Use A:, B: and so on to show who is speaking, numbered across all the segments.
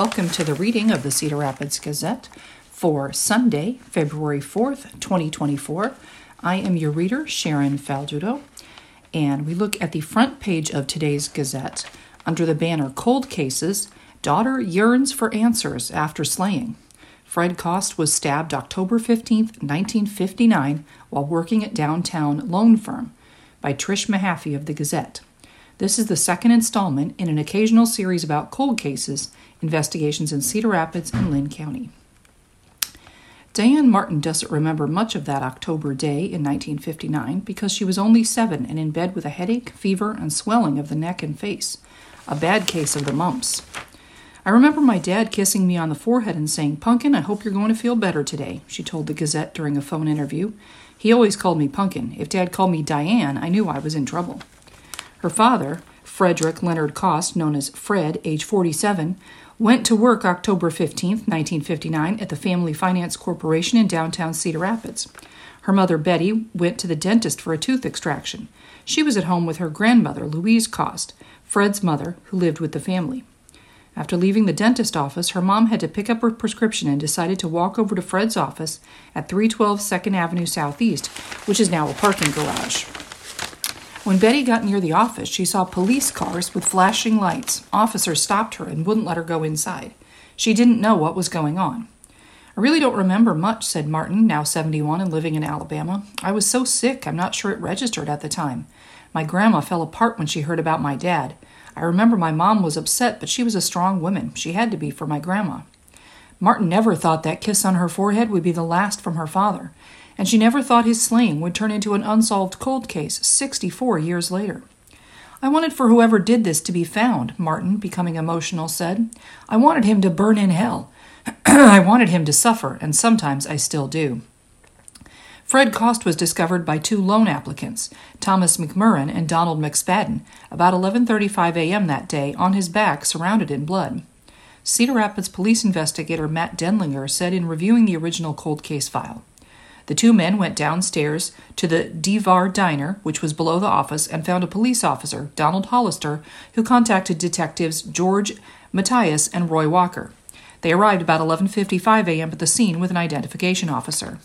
A: welcome to the reading of the Cedar Rapids Gazette for Sunday, February 4th, 2024. I am your reader, Sharon Faldudo, and we look at the front page of today's Gazette under the banner Cold Cases Daughter Yearns for Answers After Slaying. Fred Cost was stabbed October 15, 1959, while working at downtown loan firm by Trish Mahaffey of the Gazette. This is the second installment in an occasional series about cold cases, investigations in Cedar Rapids and Linn County. Diane Martin doesn't remember much of that October day in 1959 because she was only seven and in bed with a headache, fever, and swelling of the neck and face, a bad case of the mumps. I remember my dad kissing me on the forehead and saying, Punkin, I hope you're going to feel better today, she told the Gazette during a phone interview. He always called me Punkin. If Dad called me Diane, I knew I was in trouble. Her father, Frederick Leonard Cost, known as Fred, age 47, went to work October 15, 1959, at the Family Finance Corporation in downtown Cedar Rapids. Her mother, Betty, went to the dentist for a tooth extraction. She was at home with her grandmother, Louise Cost, Fred's mother, who lived with the family. After leaving the dentist office, her mom had to pick up her prescription and decided to walk over to Fred's office at 312 2nd Avenue Southeast, which is now a parking garage. When Betty got near the office, she saw police cars with flashing lights. Officers stopped her and wouldn't let her go inside. She didn't know what was going on. I really don't remember much, said Martin, now 71 and living in Alabama. I was so sick, I'm not sure it registered at the time. My grandma fell apart when she heard about my dad. I remember my mom was upset, but she was a strong woman. She had to be for my grandma. Martin never thought that kiss on her forehead would be the last from her father and she never thought his slaying would turn into an unsolved cold case 64 years later. I wanted for whoever did this to be found, Martin, becoming emotional, said. I wanted him to burn in hell. I wanted him to suffer, and sometimes I still do. Fred Cost was discovered by two loan applicants, Thomas McMurrin and Donald McSpadden, about 11:35 a.m. that day, on his back, surrounded in blood. Cedar Rapids police investigator Matt Denlinger said in reviewing the original cold case file, the two men went downstairs to the Devar Diner, which was below the office, and found a police officer, Donald Hollister, who contacted detectives George Matthias and Roy Walker. They arrived about 11:55 a.m. at the scene with an identification officer.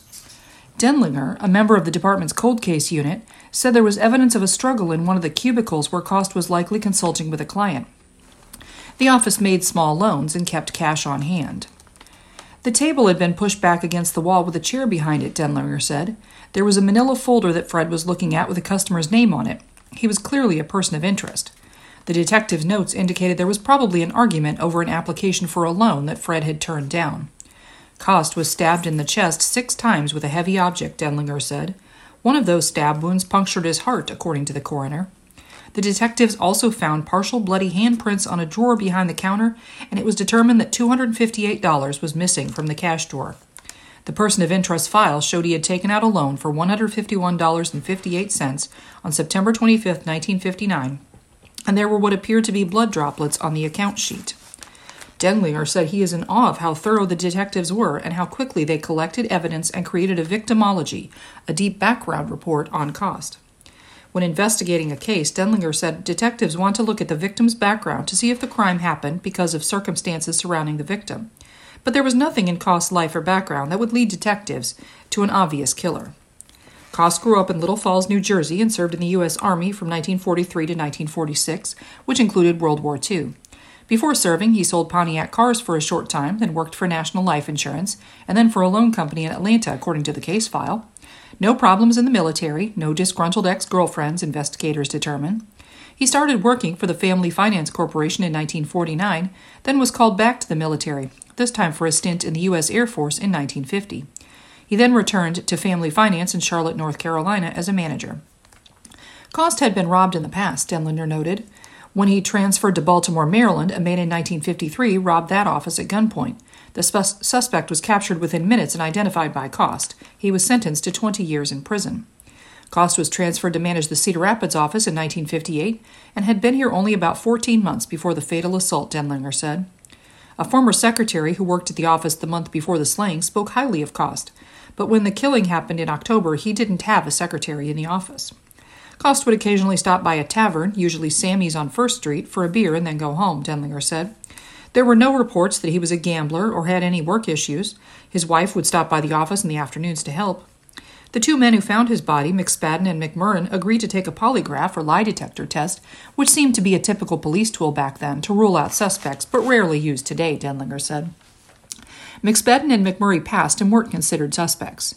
A: Denlinger, a member of the department's cold case unit, said there was evidence of a struggle in one of the cubicles where Cost was likely consulting with a client. The office made small loans and kept cash on hand. The table had been pushed back against the wall with a chair behind it, Denlinger said. There was a manila folder that Fred was looking at with a customer's name on it. He was clearly a person of interest. The detective's notes indicated there was probably an argument over an application for a loan that Fred had turned down. Cost was stabbed in the chest six times with a heavy object, Denlinger said. One of those stab wounds punctured his heart, according to the coroner. The detectives also found partial bloody handprints on a drawer behind the counter, and it was determined that $258 was missing from the cash drawer. The person of interest file showed he had taken out a loan for $151.58 on September 25, 1959, and there were what appeared to be blood droplets on the account sheet. Denlinger said he is in awe of how thorough the detectives were and how quickly they collected evidence and created a victimology, a deep background report on cost. When investigating a case, Denlinger said detectives want to look at the victim's background to see if the crime happened because of circumstances surrounding the victim. But there was nothing in Cost's life or background that would lead detectives to an obvious killer. Cost grew up in Little Falls, New Jersey, and served in the U.S. Army from 1943 to 1946, which included World War II. Before serving, he sold Pontiac cars for a short time, then worked for National Life Insurance, and then for a loan company in Atlanta, according to the case file. No problems in the military, no disgruntled ex girlfriends, investigators determine. He started working for the Family Finance Corporation in 1949, then was called back to the military, this time for a stint in the U.S. Air Force in 1950. He then returned to Family Finance in Charlotte, North Carolina as a manager. Cost had been robbed in the past, Denlinger noted. When he transferred to Baltimore, Maryland, a man in 1953 robbed that office at gunpoint. The suspect was captured within minutes and identified by Cost. He was sentenced to 20 years in prison. Cost was transferred to manage the Cedar Rapids office in 1958 and had been here only about 14 months before the fatal assault, Denlinger said. A former secretary who worked at the office the month before the slaying spoke highly of Cost, but when the killing happened in October, he didn't have a secretary in the office. Cost would occasionally stop by a tavern, usually Sammy's on First Street, for a beer and then go home, Denlinger said. There were no reports that he was a gambler or had any work issues. His wife would stop by the office in the afternoons to help. The two men who found his body, McSpadden and McMurrin, agreed to take a polygraph or lie detector test, which seemed to be a typical police tool back then to rule out suspects, but rarely used today, Denlinger said. McSpadden and McMurray passed and weren't considered suspects.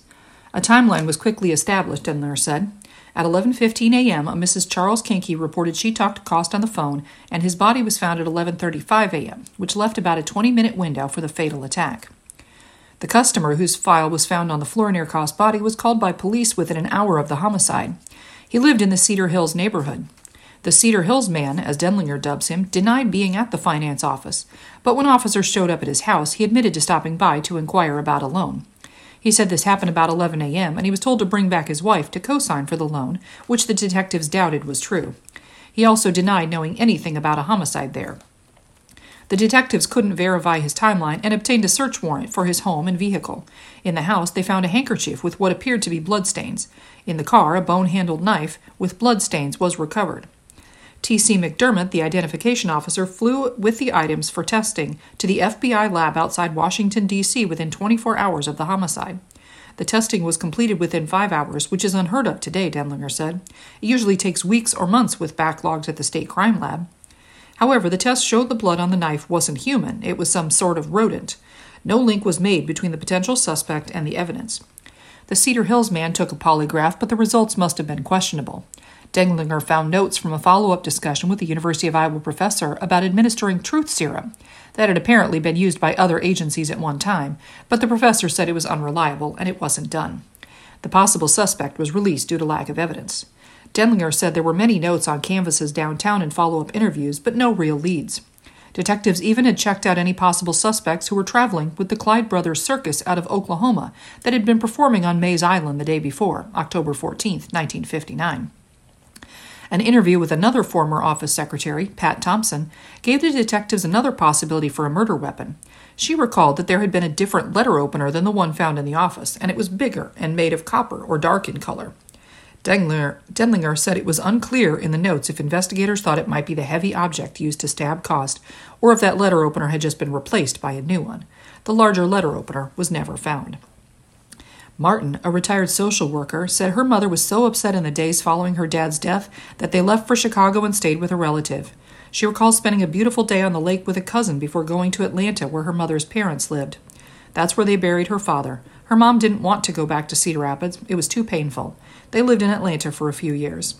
A: A timeline was quickly established, Denlinger said. At 11:15 a.m., a Mrs. Charles Kinky reported she talked to Cost on the phone, and his body was found at 11:35 a.m., which left about a 20-minute window for the fatal attack. The customer whose file was found on the floor near Cost's body was called by police within an hour of the homicide. He lived in the Cedar Hills neighborhood. The Cedar Hills man, as Denlinger dubs him, denied being at the finance office, but when officers showed up at his house, he admitted to stopping by to inquire about a loan. He said this happened about 11 a.m., and he was told to bring back his wife to co sign for the loan, which the detectives doubted was true. He also denied knowing anything about a homicide there. The detectives couldn't verify his timeline and obtained a search warrant for his home and vehicle. In the house, they found a handkerchief with what appeared to be bloodstains. In the car, a bone handled knife with bloodstains was recovered. T.C. McDermott, the identification officer, flew with the items for testing to the FBI lab outside Washington, D.C. within 24 hours of the homicide. The testing was completed within five hours, which is unheard of today, Denlinger said. It usually takes weeks or months with backlogs at the state crime lab. However, the test showed the blood on the knife wasn't human, it was some sort of rodent. No link was made between the potential suspect and the evidence. The Cedar Hills man took a polygraph, but the results must have been questionable. Denlinger found notes from a follow up discussion with the University of Iowa professor about administering truth serum that had apparently been used by other agencies at one time, but the professor said it was unreliable and it wasn't done. The possible suspect was released due to lack of evidence. Denlinger said there were many notes on canvases downtown and follow up interviews, but no real leads. Detectives even had checked out any possible suspects who were traveling with the Clyde Brothers Circus out of Oklahoma that had been performing on Mays Island the day before, October 14, 1959. An interview with another former office secretary, Pat Thompson, gave the detectives another possibility for a murder weapon. She recalled that there had been a different letter opener than the one found in the office, and it was bigger and made of copper or dark in color. Denlinger, Denlinger said it was unclear in the notes if investigators thought it might be the heavy object used to stab Cost or if that letter opener had just been replaced by a new one. The larger letter opener was never found. Martin, a retired social worker, said her mother was so upset in the days following her dad's death that they left for Chicago and stayed with a relative. She recalls spending a beautiful day on the lake with a cousin before going to Atlanta, where her mother's parents lived. That's where they buried her father. Her mom didn't want to go back to Cedar Rapids, it was too painful. They lived in Atlanta for a few years.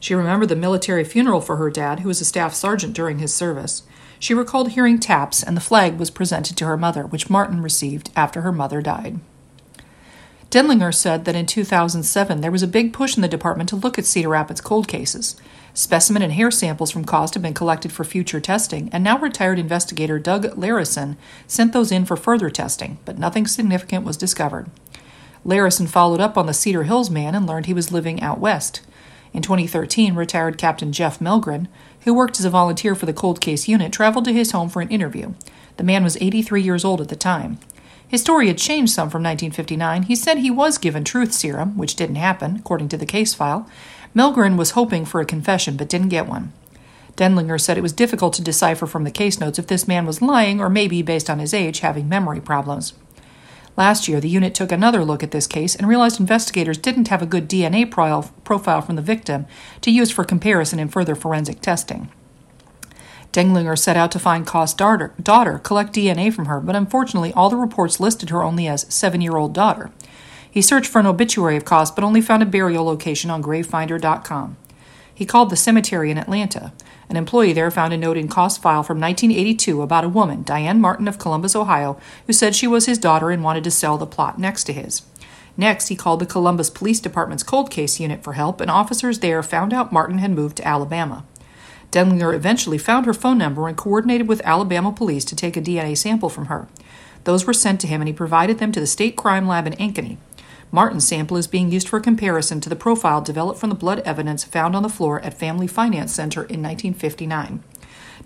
A: She remembered the military funeral for her dad, who was a staff sergeant during his service. She recalled hearing taps, and the flag was presented to her mother, which Martin received after her mother died. Denlinger said that in 2007 there was a big push in the department to look at Cedar Rapids cold cases. Specimen and hair samples from Cost have been collected for future testing, and now retired investigator Doug Larison sent those in for further testing, but nothing significant was discovered. Larison followed up on the Cedar Hills man and learned he was living out west. In 2013, retired Captain Jeff Melgren, who worked as a volunteer for the cold case unit, traveled to his home for an interview. The man was 83 years old at the time. His story had changed some from 1959. He said he was given truth serum, which didn't happen, according to the case file. Melgren was hoping for a confession but didn't get one. Denlinger said it was difficult to decipher from the case notes if this man was lying or maybe, based on his age, having memory problems. Last year, the unit took another look at this case and realized investigators didn't have a good DNA profile from the victim to use for comparison in further forensic testing. Denlinger set out to find Cost's daughter, daughter, collect DNA from her, but unfortunately, all the reports listed her only as seven year old daughter. He searched for an obituary of Cost, but only found a burial location on gravefinder.com. He called the cemetery in Atlanta. An employee there found a note in Cost's file from 1982 about a woman, Diane Martin of Columbus, Ohio, who said she was his daughter and wanted to sell the plot next to his. Next, he called the Columbus Police Department's cold case unit for help, and officers there found out Martin had moved to Alabama. Denlinger eventually found her phone number and coordinated with Alabama police to take a DNA sample from her. Those were sent to him, and he provided them to the state crime lab in Ankeny. Martin's sample is being used for comparison to the profile developed from the blood evidence found on the floor at Family Finance Center in 1959.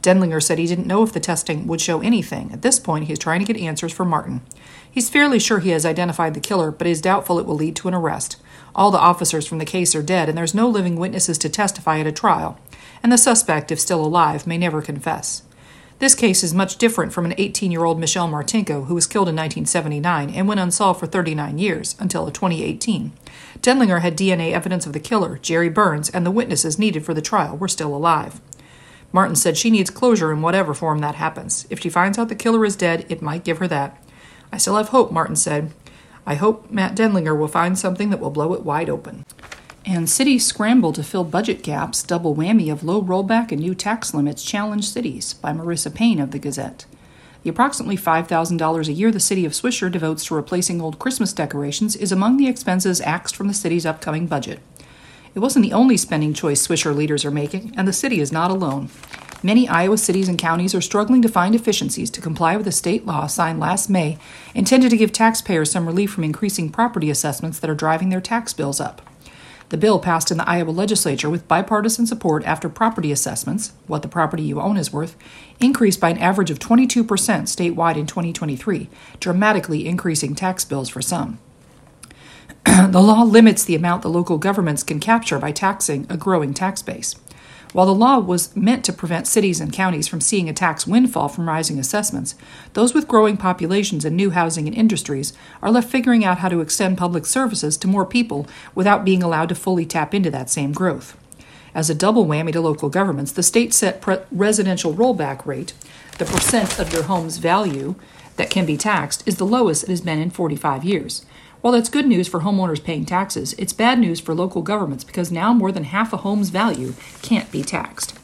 A: Denlinger said he didn't know if the testing would show anything. At this point, he is trying to get answers for Martin. He's fairly sure he has identified the killer, but is doubtful it will lead to an arrest. All the officers from the case are dead, and there's no living witnesses to testify at a trial, and the suspect, if still alive, may never confess. This case is much different from an 18 year old Michelle Martinko who was killed in 1979 and went unsolved for 39 years until 2018. Denlinger had DNA evidence of the killer, Jerry Burns, and the witnesses needed for the trial were still alive. Martin said she needs closure in whatever form that happens. If she finds out the killer is dead, it might give her that. I still have hope, Martin said. I hope Matt Denlinger will find something that will blow it wide open. And cities scramble to fill budget gaps, double whammy of low rollback and new tax limits challenge cities by Marissa Payne of the Gazette. The approximately $5,000 a year the city of Swisher devotes to replacing old Christmas decorations is among the expenses axed from the city's upcoming budget. It wasn't the only spending choice Swisher leaders are making, and the city is not alone. Many Iowa cities and counties are struggling to find efficiencies to comply with a state law signed last May intended to give taxpayers some relief from increasing property assessments that are driving their tax bills up. The bill passed in the Iowa legislature with bipartisan support after property assessments, what the property you own is worth, increased by an average of 22% statewide in 2023, dramatically increasing tax bills for some. the law limits the amount the local governments can capture by taxing a growing tax base. While the law was meant to prevent cities and counties from seeing a tax windfall from rising assessments, those with growing populations and new housing and industries are left figuring out how to extend public services to more people without being allowed to fully tap into that same growth. As a double whammy to local governments, the state set pre- residential rollback rate, the percent of your home's value that can be taxed, is the lowest it has been in 45 years. While that's good news for homeowners paying taxes, it's bad news for local governments because now more than half a home's value can't be taxed.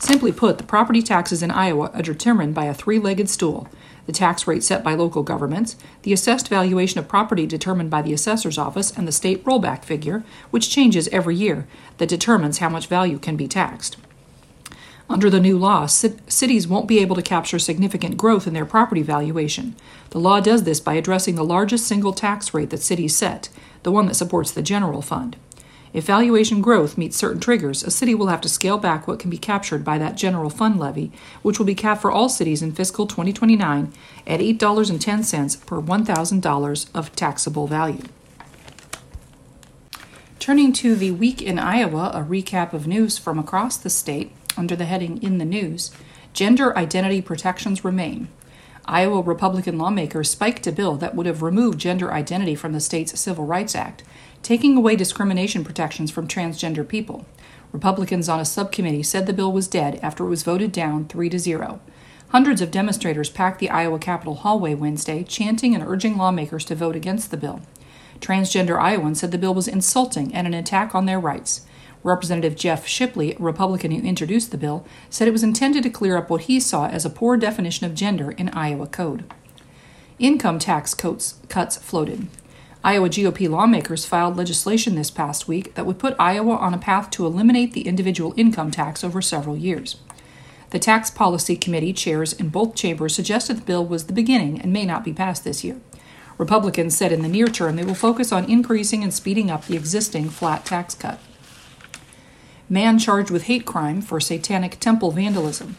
A: Simply put, the property taxes in Iowa are determined by a three legged stool the tax rate set by local governments, the assessed valuation of property determined by the assessor's office, and the state rollback figure, which changes every year, that determines how much value can be taxed. Under the new law, cities won't be able to capture significant growth in their property valuation. The law does this by addressing the largest single tax rate that cities set, the one that supports the general fund. If valuation growth meets certain triggers, a city will have to scale back what can be captured by that general fund levy, which will be capped for all cities in fiscal 2029 at $8.10 per $1,000 of taxable value. Turning to the week in Iowa, a recap of news from across the state under the heading In the News, gender identity protections remain. Iowa Republican lawmakers spiked a bill that would have removed gender identity from the state's Civil Rights Act, taking away discrimination protections from transgender people. Republicans on a subcommittee said the bill was dead after it was voted down 3 to 0. Hundreds of demonstrators packed the Iowa Capitol hallway Wednesday, chanting and urging lawmakers to vote against the bill. Transgender Iowans said the bill was insulting and an attack on their rights. Representative Jeff Shipley, a Republican who introduced the bill, said it was intended to clear up what he saw as a poor definition of gender in Iowa code. Income tax cuts, cuts floated. Iowa GOP lawmakers filed legislation this past week that would put Iowa on a path to eliminate the individual income tax over several years. The Tax Policy Committee chairs in both chambers suggested the bill was the beginning and may not be passed this year. Republicans said in the near term they will focus on increasing and speeding up the existing flat tax cut man charged with hate crime for satanic temple vandalism.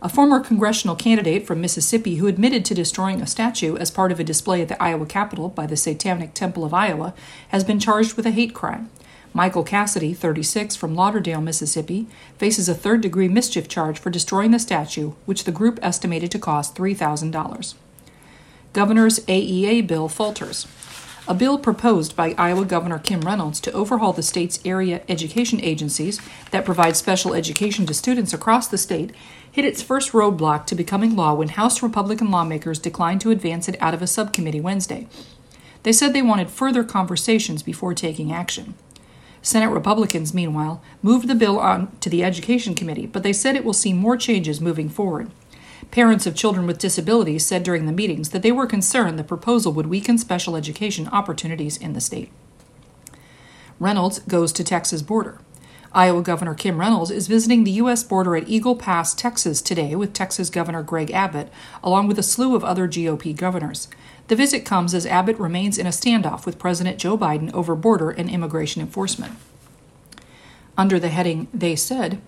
A: A former congressional candidate from Mississippi who admitted to destroying a statue as part of a display at the Iowa Capitol by the Satanic Temple of Iowa has been charged with a hate crime. Michael Cassidy, 36, from Lauderdale, Mississippi, faces a third degree mischief charge for destroying the statue, which the group estimated to cost $3,000. Governor's AEA bill falters. A bill proposed by Iowa Governor Kim Reynolds to overhaul the state's area education agencies that provide special education to students across the state hit its first roadblock to becoming law when House Republican lawmakers declined to advance it out of a subcommittee Wednesday. They said they wanted further conversations before taking action. Senate Republicans, meanwhile, moved the bill on to the Education Committee, but they said it will see more changes moving forward. Parents of children with disabilities said during the meetings that they were concerned the proposal would weaken special education opportunities in the state. Reynolds goes to Texas border. Iowa Governor Kim Reynolds is visiting the U.S. border at Eagle Pass, Texas today with Texas Governor Greg Abbott, along with a slew of other GOP governors. The visit comes as Abbott remains in a standoff with President Joe Biden over border and immigration enforcement. Under the heading They Said,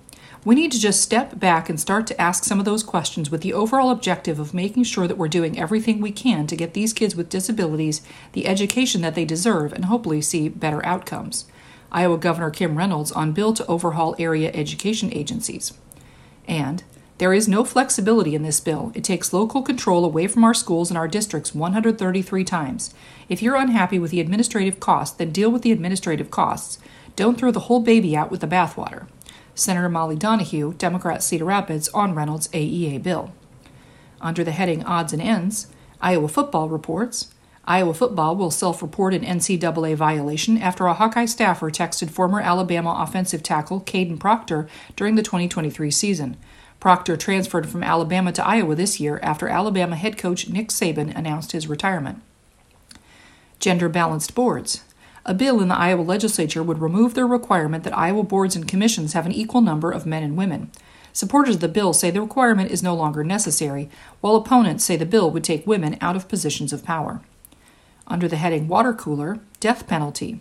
A: we need to just step back and start to ask some of those questions with the overall objective of making sure that we're doing everything we can to get these kids with disabilities the education that they deserve and hopefully see better outcomes. Iowa Governor Kim Reynolds on bill to overhaul area education agencies. And There is no flexibility in this bill. It takes local control away from our schools and our districts 133 times. If you're unhappy with the administrative costs, then deal with the administrative costs. Don't throw the whole baby out with the bathwater. Senator Molly Donahue, Democrat Cedar Rapids, on Reynolds' AEA bill. Under the heading Odds and Ends, Iowa Football reports Iowa football will self report an NCAA violation after a Hawkeye staffer texted former Alabama offensive tackle Kadyn Proctor during the 2023 season. Proctor transferred from Alabama to Iowa this year after Alabama head coach Nick Saban announced his retirement. Gender balanced boards. A bill in the Iowa legislature would remove the requirement that Iowa boards and commissions have an equal number of men and women. Supporters of the bill say the requirement is no longer necessary, while opponents say the bill would take women out of positions of power. Under the heading Water Cooler, Death Penalty.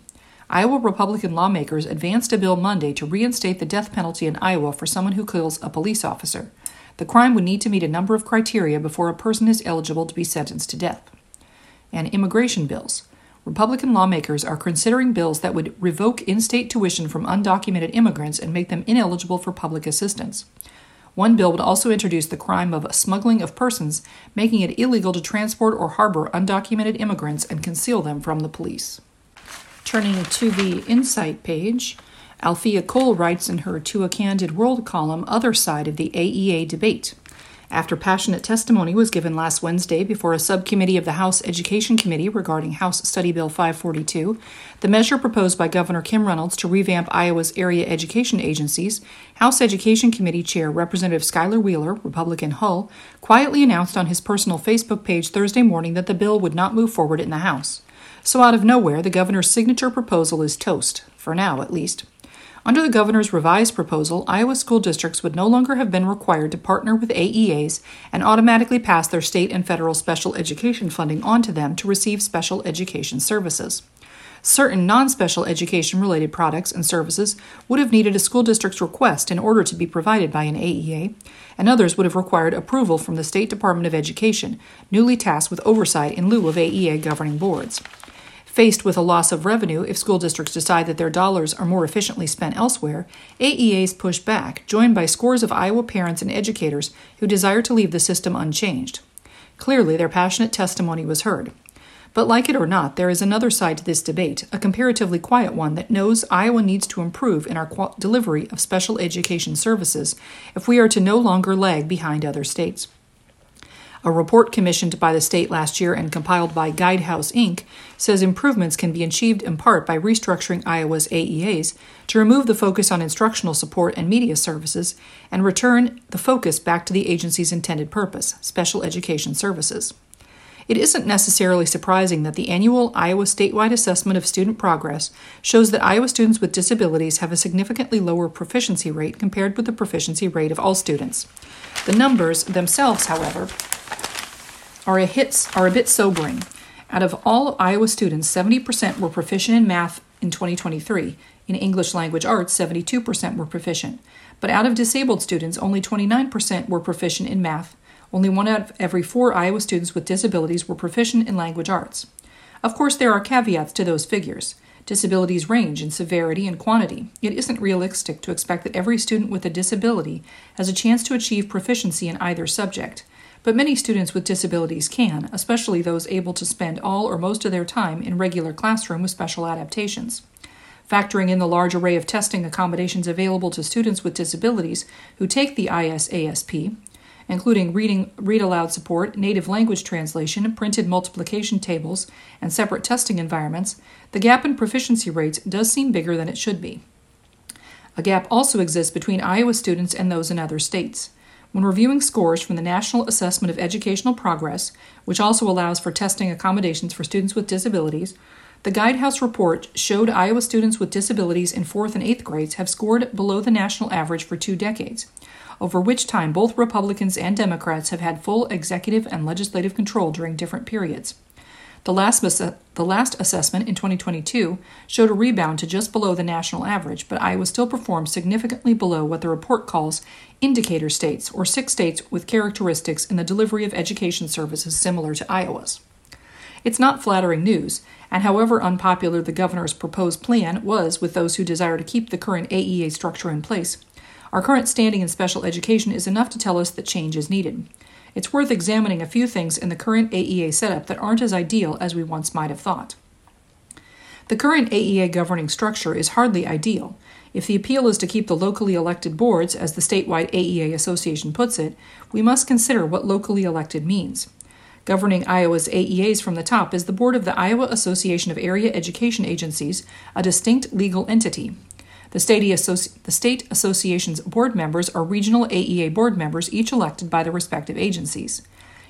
A: Iowa Republican lawmakers advanced a bill Monday to reinstate the death penalty in Iowa for someone who kills a police officer. The crime would need to meet a number of criteria before a person is eligible to be sentenced to death. And immigration bills. Republican lawmakers are considering bills that would revoke in state tuition from undocumented immigrants and make them ineligible for public assistance. One bill would also introduce the crime of smuggling of persons, making it illegal to transport or harbor undocumented immigrants and conceal them from the police. Turning to the Insight page, Althea Cole writes in her To a Candid World column, Other Side of the AEA Debate. After passionate testimony was given last Wednesday before a subcommittee of the House Education Committee regarding House Study Bill 542, the measure proposed by Governor Kim Reynolds to revamp Iowa's area education agencies, House Education Committee Chair Representative Skyler Wheeler, Republican Hull, quietly announced on his personal Facebook page Thursday morning that the bill would not move forward in the House. So, out of nowhere, the governor's signature proposal is toast, for now at least. Under the governor's revised proposal, Iowa school districts would no longer have been required to partner with AEAs and automatically pass their state and federal special education funding on to them to receive special education services. Certain non special education related products and services would have needed a school district's request in order to be provided by an AEA, and others would have required approval from the State Department of Education, newly tasked with oversight in lieu of AEA governing boards. Faced with a loss of revenue if school districts decide that their dollars are more efficiently spent elsewhere, AEAs push back, joined by scores of Iowa parents and educators who desire to leave the system unchanged. Clearly, their passionate testimony was heard. But like it or not, there is another side to this debate, a comparatively quiet one that knows Iowa needs to improve in our qual- delivery of special education services if we are to no longer lag behind other states. A report commissioned by the state last year and compiled by Guidehouse Inc. says improvements can be achieved in part by restructuring Iowa's AEAs to remove the focus on instructional support and media services and return the focus back to the agency's intended purpose special education services. It isn't necessarily surprising that the annual Iowa statewide assessment of student progress shows that Iowa students with disabilities have a significantly lower proficiency rate compared with the proficiency rate of all students. The numbers themselves, however, are a, hits, are a bit sobering. Out of all Iowa students, 70% were proficient in math in 2023. In English language arts, 72% were proficient. But out of disabled students, only 29% were proficient in math. Only one out of every four Iowa students with disabilities were proficient in language arts. Of course, there are caveats to those figures. Disabilities range in severity and quantity. It isn't realistic to expect that every student with a disability has a chance to achieve proficiency in either subject. But many students with disabilities can, especially those able to spend all or most of their time in regular classroom with special adaptations. Factoring in the large array of testing accommodations available to students with disabilities who take the ISASP, including reading read aloud support, native language translation, printed multiplication tables, and separate testing environments, the gap in proficiency rates does seem bigger than it should be. A gap also exists between Iowa students and those in other states. When reviewing scores from the National Assessment of Educational Progress, which also allows for testing accommodations for students with disabilities, the Guidehouse report showed Iowa students with disabilities in 4th and 8th grades have scored below the national average for two decades, over which time both Republicans and Democrats have had full executive and legislative control during different periods. The last, the last assessment in 2022 showed a rebound to just below the national average, but Iowa still performed significantly below what the report calls indicator states, or six states with characteristics in the delivery of education services similar to Iowa's. It's not flattering news, and however unpopular the governor's proposed plan was with those who desire to keep the current AEA structure in place, Our current standing in special education is enough to tell us that change is needed. It's worth examining a few things in the current AEA setup that aren't as ideal as we once might have thought. The current AEA governing structure is hardly ideal. If the appeal is to keep the locally elected boards, as the statewide AEA Association puts it, we must consider what locally elected means. Governing Iowa's AEAs from the top is the board of the Iowa Association of Area Education Agencies, a distinct legal entity. The state, Associ- the state association's board members are regional AEA board members, each elected by the respective agencies.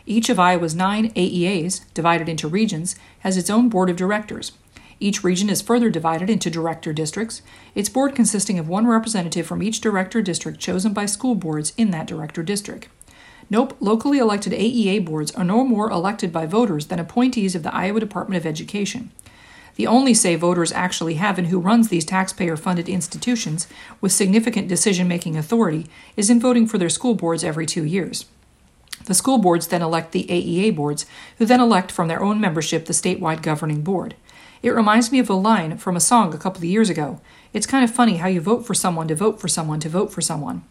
A: Each of Iowa's nine AEAs, divided into regions, has its own board of directors. Each region is further divided into director districts, its board consisting of one representative from each director district chosen by school boards in that director district. Nope, locally elected AEA boards are no more elected by voters than appointees of the Iowa Department of Education. The only say voters actually have in who runs these taxpayer funded institutions with significant decision making authority is in voting for their school boards every two years. The school boards then elect the AEA boards, who then elect from their own membership the statewide governing board. It reminds me of a line from a song a couple of years ago. It's kind of funny how you vote for someone to vote for someone to vote for someone.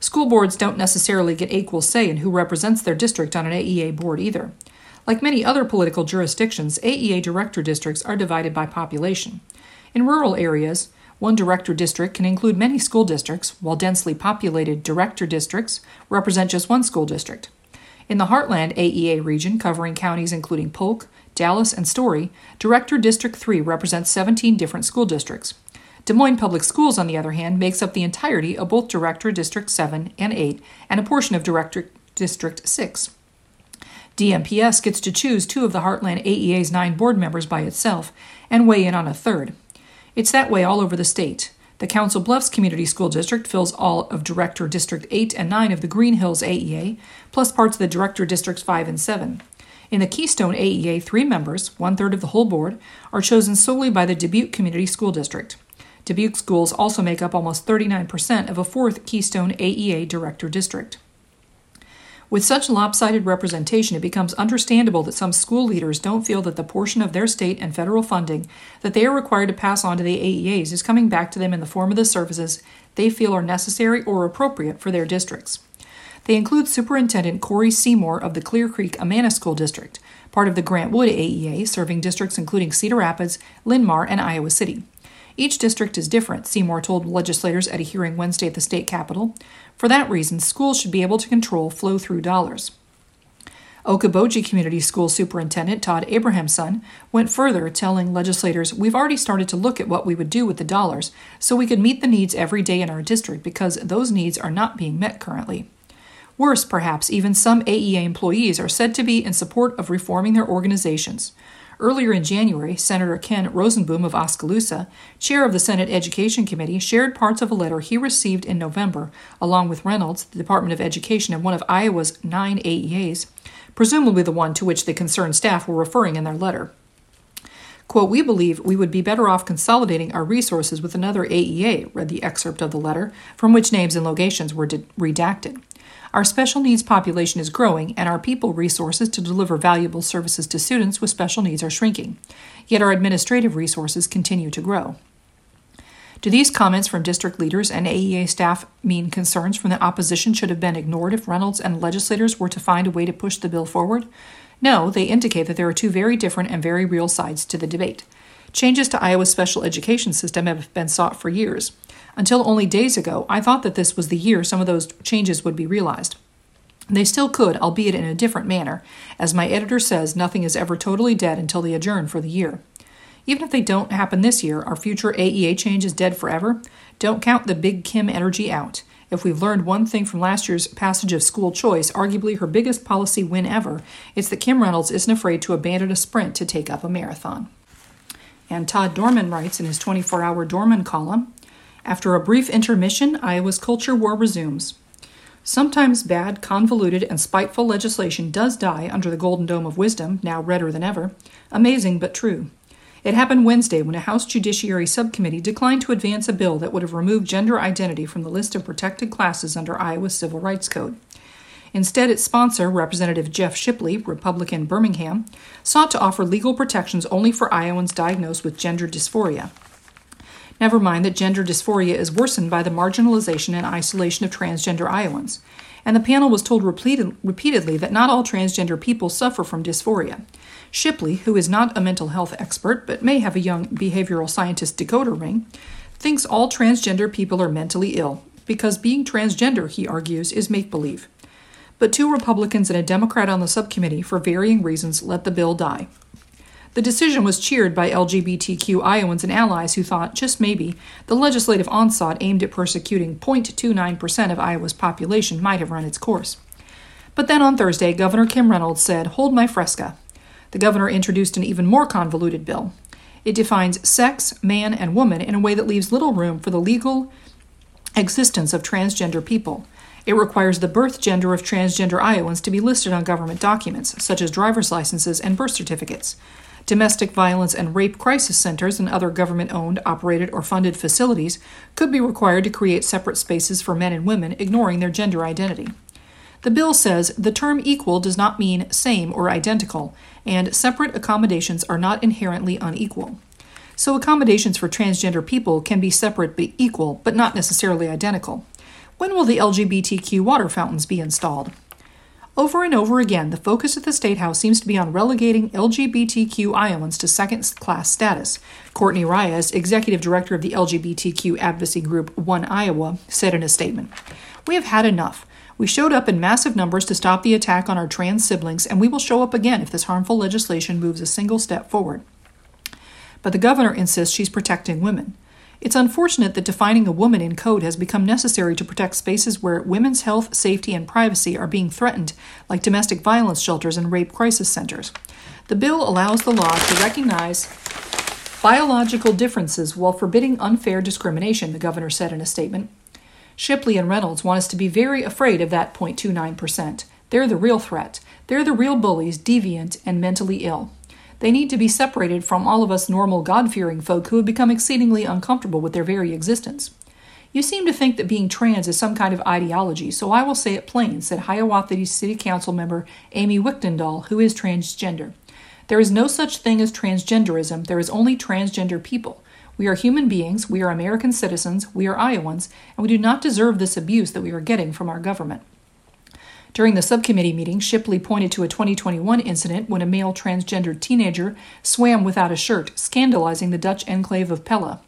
A: School boards don't necessarily get equal say in who represents their district on an AEA board either. Like many other political jurisdictions, AEA director districts are divided by population. In rural areas, one director district can include many school districts, while densely populated director districts represent just one school district. In the Heartland AEA region, covering counties including Polk, Dallas, and Story, Director District 3 represents 17 different school districts. Des Moines Public Schools, on the other hand, makes up the entirety of both Director District 7 and 8 and a portion of Director District 6. DMPS gets to choose two of the Heartland AEA's nine board members by itself and weigh in on a third. It's that way all over the state. The Council Bluffs Community School District fills all of Director District 8 and 9 of the Green Hills AEA, plus parts of the Director Districts 5 and 7. In the Keystone AEA, three members, one third of the whole board, are chosen solely by the Dubuque Community School District. Dubuque schools also make up almost 39% of a fourth Keystone AEA director district. With such lopsided representation, it becomes understandable that some school leaders don't feel that the portion of their state and federal funding that they are required to pass on to the AEAs is coming back to them in the form of the services they feel are necessary or appropriate for their districts. They include Superintendent Corey Seymour of the Clear Creek Amana School District, part of the Grant Wood AEA, serving districts including Cedar Rapids, Linn-Mar, and Iowa City. Each district is different, Seymour told legislators at a hearing Wednesday at the state capitol. For that reason, schools should be able to control flow through dollars. Okoboji Community School Superintendent Todd Abrahamson went further, telling legislators, We've already started to look at what we would do with the dollars so we could meet the needs every day in our district because those needs are not being met currently. Worse, perhaps, even some AEA employees are said to be in support of reforming their organizations. Earlier in January, Senator Ken Rozenboom of Oskaloosa, chair of the Senate Education Committee, shared parts of a letter he received in November, along with Reynolds, the Department of Education, and one of Iowa's nine AEAs, presumably the one to which the concerned staff were referring in their letter. Quote, We believe we would be better off consolidating our resources with another AEA, read the excerpt of the letter, from which names and locations were de- redacted. Our special needs population is growing, and our people resources to deliver valuable services to students with special needs are shrinking. Yet our administrative resources continue to grow. Do these comments from district leaders and AEA staff mean concerns from the opposition should have been ignored if Reynolds and legislators were to find a way to push the bill forward? No, they indicate that there are two very different and very real sides to the debate. Changes to Iowa's special education system have been sought for years. Until only days ago, I thought that this was the year some of those changes would be realized. They still could, albeit in a different manner. As my editor says, nothing is ever totally dead until they adjourn for the year. Even if they don't happen this year, our future AEA change is dead forever. Don't count the big Kim energy out. If we've learned one thing from last year's passage of school choice, arguably her biggest policy win ever, it's that Kim Reynolds isn't afraid to abandon a sprint to take up a marathon. And Todd Dorman writes in his 24 hour Dorman column after a brief intermission, Iowa's culture war resumes. Sometimes bad, convoluted, and spiteful legislation does die under the golden dome of wisdom, now redder than ever. Amazing but true. It happened Wednesday when a House Judiciary Subcommittee declined to advance a bill that would have removed gender identity from the list of protected classes under Iowa's Civil Rights Code. Instead, its sponsor, Representative Jeff Shipley, Republican Birmingham, sought to offer legal protections only for Iowans diagnosed with gender dysphoria. Never mind that gender dysphoria is worsened by the marginalization and isolation of transgender Iowans. And the panel was told repeated, repeatedly that not all transgender people suffer from dysphoria. Shipley, who is not a mental health expert but may have a young behavioral scientist decoder ring, thinks all transgender people are mentally ill because being transgender, he argues, is make believe. But two Republicans and a Democrat on the subcommittee, for varying reasons, let the bill die. The decision was cheered by LGBTQ Iowans and allies who thought, just maybe, the legislative onslaught aimed at persecuting 0.29% of Iowa's population might have run its course. But then on Thursday, Governor Kim Reynolds said, Hold my fresca. The governor introduced an even more convoluted bill. It defines sex, man, and woman in a way that leaves little room for the legal existence of transgender people. It requires the birth gender of transgender Iowans to be listed on government documents, such as driver's licenses and birth certificates. Domestic violence and rape crisis centers and other government owned, operated, or funded facilities could be required to create separate spaces for men and women, ignoring their gender identity. The bill says the term equal does not mean same or identical, and separate accommodations are not inherently unequal. So, accommodations for transgender people can be separate but equal, but not necessarily identical. When will the LGBTQ water fountains be installed? Over and over again, the focus at the State House seems to be on relegating LGBTQ Iowans to second class status. Courtney Reyes, executive director of the LGBTQ advocacy group One Iowa, said in a statement We have had enough. We showed up in massive numbers to stop the attack on our trans siblings, and we will show up again if this harmful legislation moves a single step forward. But the governor insists she's protecting women. It's unfortunate that defining a woman in code has become necessary to protect spaces where women's health, safety, and privacy are being threatened, like domestic violence shelters and rape crisis centers. The bill allows the law to recognize biological differences while forbidding unfair discrimination, the governor said in a statement. Shipley and Reynolds want us to be very afraid of that 0.29%. They're the real threat. They're the real bullies, deviant, and mentally ill. They need to be separated from all of us normal God fearing folk who have become exceedingly uncomfortable with their very existence. You seem to think that being trans is some kind of ideology, so I will say it plain, said Hiawatha City Council member Amy Wichtendahl, who is transgender. There is no such thing as transgenderism, there is only transgender people. We are human beings, we are American citizens, we are Iowans, and we do not deserve this abuse that we are getting from our government. During the subcommittee meeting, Shipley pointed to a 2021 incident when a male transgendered teenager swam without a shirt, scandalizing the Dutch enclave of Pella.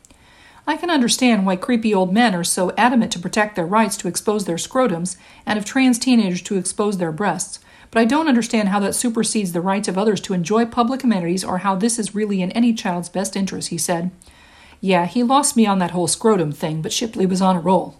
A: I can understand why creepy old men are so adamant to protect their rights to expose their scrotums and of trans teenagers to expose their breasts, but I don't understand how that supersedes the rights of others to enjoy public amenities or how this is really in any child's best interest, he said. Yeah, he lost me on that whole scrotum thing, but Shipley was on a roll.